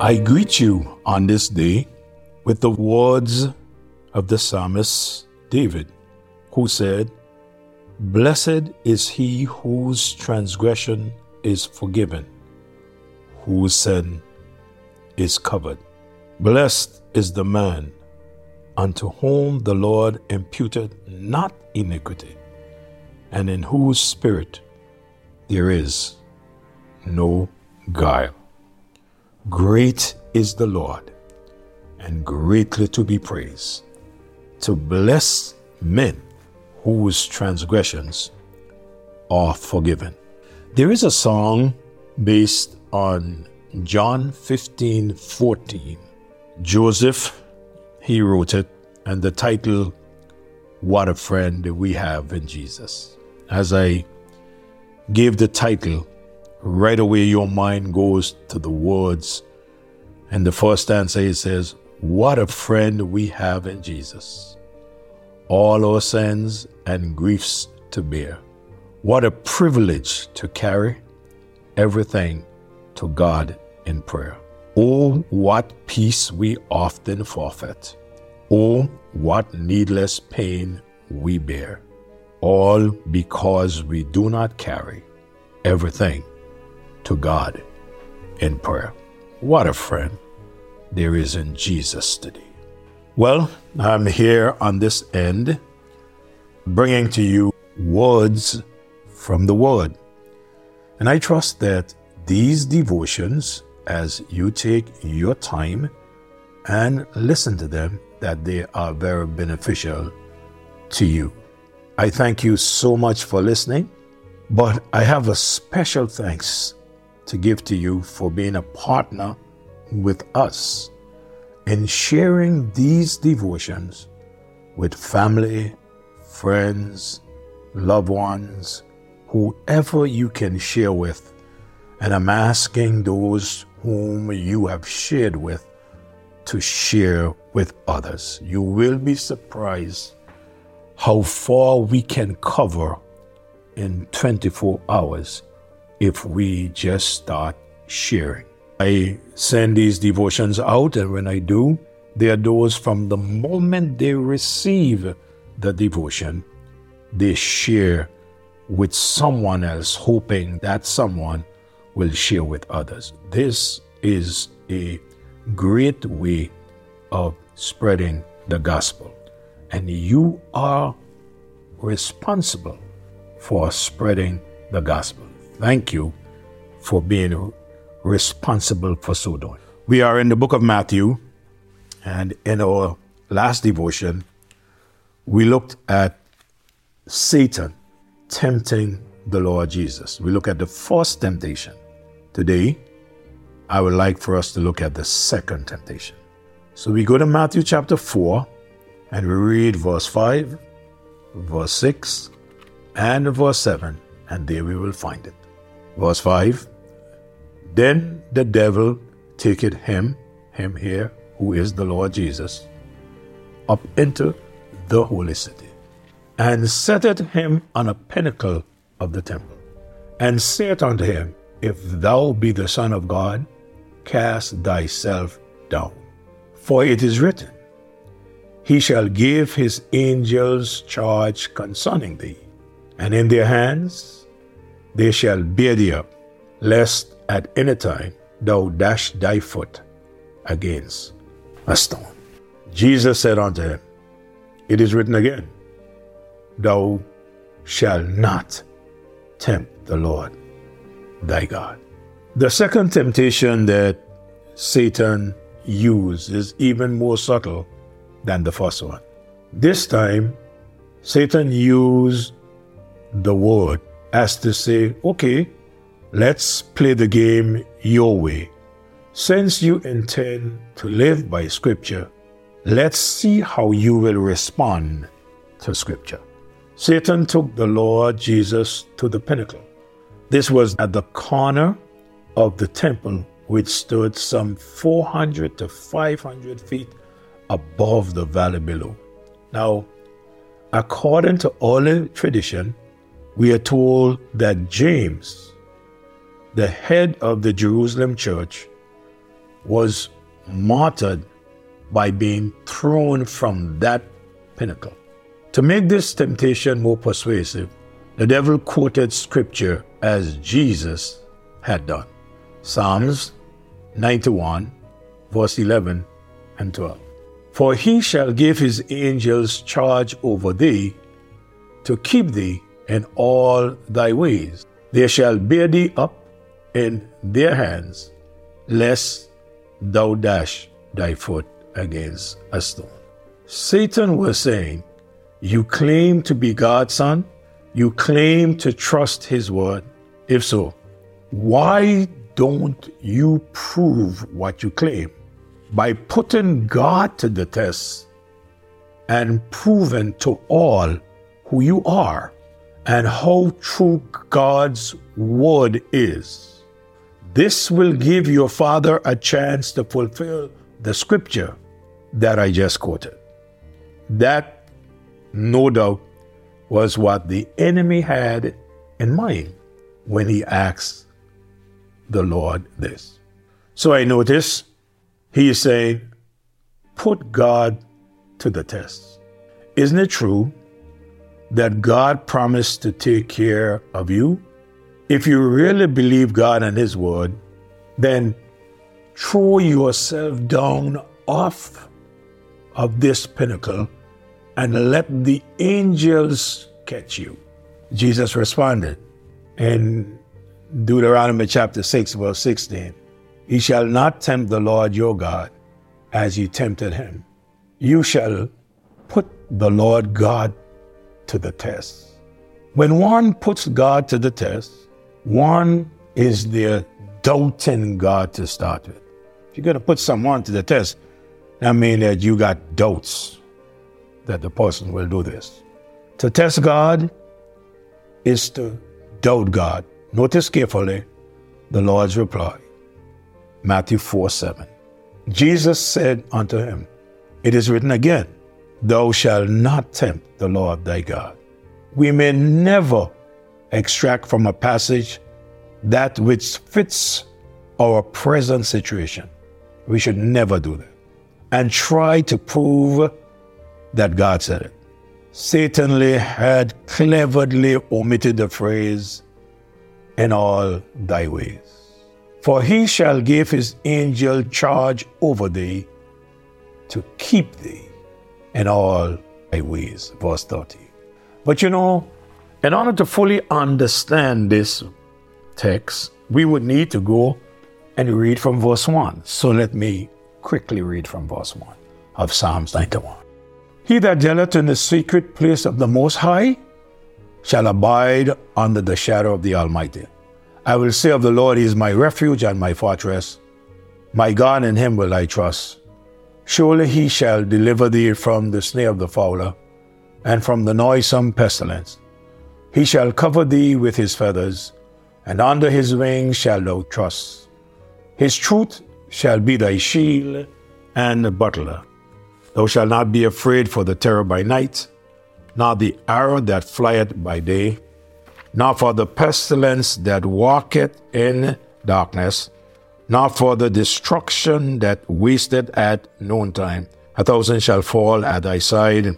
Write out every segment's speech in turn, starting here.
I greet you on this day with the words of the psalmist David, who said, Blessed is he whose transgression is forgiven, whose sin is covered. Blessed is the man unto whom the Lord imputed not iniquity, and in whose spirit there is no guile. Great is the Lord, and greatly to be praised, to bless men whose transgressions are forgiven. There is a song based on John 15 14. Joseph, he wrote it, and the title, What a Friend We Have in Jesus. As I gave the title, right away your mind goes to the words. And the first answer it says, What a friend we have in Jesus. All our sins and griefs to bear. What a privilege to carry everything to God in prayer. Oh, what peace we often forfeit. Oh, what needless pain we bear. All because we do not carry everything to God in prayer. What a friend there is in Jesus today. Well, I'm here on this end bringing to you words from the Word. And I trust that these devotions, as you take your time and listen to them, that they are very beneficial to you. I thank you so much for listening, but I have a special thanks to give to you for being a partner with us in sharing these devotions with family, friends, loved ones, whoever you can share with. And I'm asking those whom you have shared with to share with others. You will be surprised how far we can cover in 24 hours if we just start sharing. I send these devotions out, and when I do, they are those from the moment they receive the devotion, they share with someone else, hoping that someone will share with others. This is a great way of spreading the gospel, and you are responsible for spreading the gospel. Thank you for being responsible for so doing. We are in the book of Matthew, and in our last devotion, we looked at Satan tempting the Lord Jesus. We look at the first temptation. Today, I would like for us to look at the second temptation. So we go to Matthew chapter 4 and we read verse 5, verse 6, and verse 7, and there we will find it. Verse 5 Then the devil taketh him, him here, who is the Lord Jesus, up into the holy city, and setteth him on a pinnacle of the temple, and saith unto him, If thou be the Son of God, cast thyself down. For it is written, He shall give his angels charge concerning thee, and in their hands they shall bear thee up, lest at any time thou dash thy foot against a stone. Jesus said unto him, It is written again, Thou shalt not tempt the Lord thy God. The second temptation that Satan used is even more subtle than the first one. This time, Satan used the word as to say, okay, let's play the game your way. Since you intend to live by Scripture, let's see how you will respond to Scripture. Satan took the Lord Jesus to the pinnacle. This was at the corner of the temple, which stood some 400 to 500 feet above the valley below. Now, according to early tradition, we are told that James, the head of the Jerusalem church, was martyred by being thrown from that pinnacle. To make this temptation more persuasive, the devil quoted scripture as Jesus had done. Psalms 91, verse 11 and 12. For he shall give his angels charge over thee to keep thee in all thy ways. They shall bear thee up in their hands, lest thou dash thy foot against a stone. Satan was saying, You claim to be God's son? You claim to trust his word? If so, why don't you prove what you claim by putting God to the test and proving to all who you are and how true God's word is? This will give your father a chance to fulfill the scripture that I just quoted. That, no doubt, was what the enemy had in mind when he asked the Lord this. So I notice he is saying, put God to the test. Isn't it true that God promised to take care of you? If you really believe God and His Word, then throw yourself down off of this pinnacle and let the angels catch you. Jesus responded in Deuteronomy chapter 6, verse 16 He shall not tempt the Lord your God as ye tempted him. You shall put the Lord God to the test. When one puts God to the test, one is there doubting God to start with. If you're going to put someone to the test, that means that you got doubts that the person will do this. To test God is to doubt God. Notice carefully the Lord's reply Matthew 4 7. Jesus said unto him, It is written again, Thou shalt not tempt the Lord thy God. We may never extract from a passage that which fits our present situation. We should never do that and try to prove that God said it. Satan had cleverly omitted the phrase, in all thy ways. For he shall give his angel charge over thee to keep thee in all thy ways. Verse 30. But you know, in order to fully understand this text, we would need to go and read from verse 1. So let me quickly read from verse 1 of Psalms 91. He that dwelleth in the secret place of the Most High shall abide under the shadow of the Almighty. I will say of the Lord, He is my refuge and my fortress. My God, in Him will I trust. Surely He shall deliver thee from the snare of the fowler and from the noisome pestilence. He shall cover thee with His feathers, and under His wings shalt thou trust. His truth shall be thy shield and buckler. Thou shalt not be afraid for the terror by night, nor the arrow that flieth by day, nor for the pestilence that walketh in darkness, nor for the destruction that wasted at noontime. A thousand shall fall at thy side,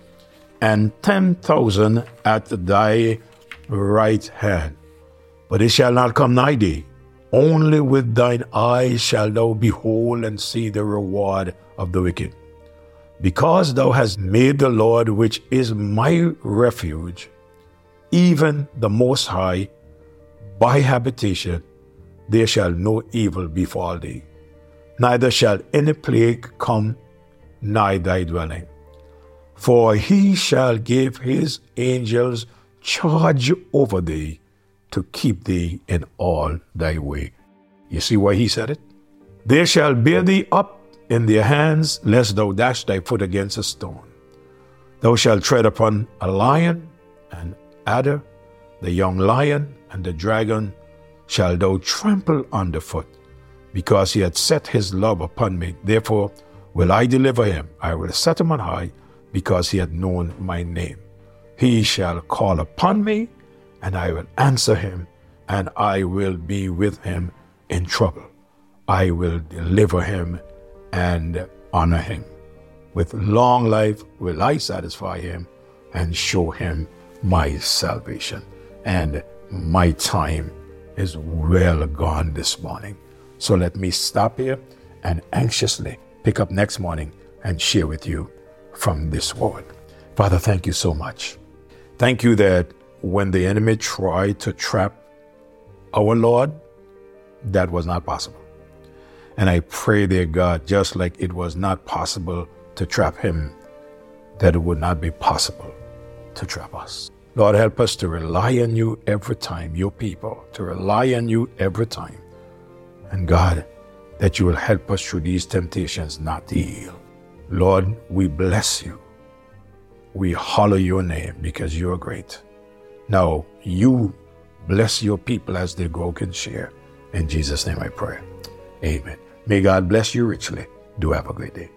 and ten thousand at thy right hand, but it shall not come nigh thee. Only with thine eyes shalt thou behold and see the reward of the wicked. Because thou hast made the Lord, which is my refuge, even the Most High, by habitation, there shall no evil befall thee, neither shall any plague come nigh thy dwelling. For he shall give his angels charge over thee to keep thee in all thy way. You see why he said it? They shall bear thee up in their hands, lest thou dash thy foot against a stone. Thou shalt tread upon a lion and adder, the young lion and the dragon shall thou trample underfoot, because he hath set his love upon me. Therefore will I deliver him. I will set him on high, because he hath known my name. He shall call upon me, and I will answer him, and I will be with him in trouble. I will deliver him and honor him. With long life will I satisfy him and show him my salvation. And my time is well gone this morning. So let me stop here and anxiously pick up next morning and share with you from this word. Father, thank you so much. Thank you that when the enemy tried to trap our Lord, that was not possible. And I pray, dear God, just like it was not possible to trap him, that it would not be possible to trap us. Lord, help us to rely on you every time, your people, to rely on you every time. And God, that you will help us through these temptations not to yield. Lord, we bless you. We hallow your name because you are great. Now, you bless your people as they go and share. In Jesus' name I pray. Amen. May God bless you richly. Do have a great day.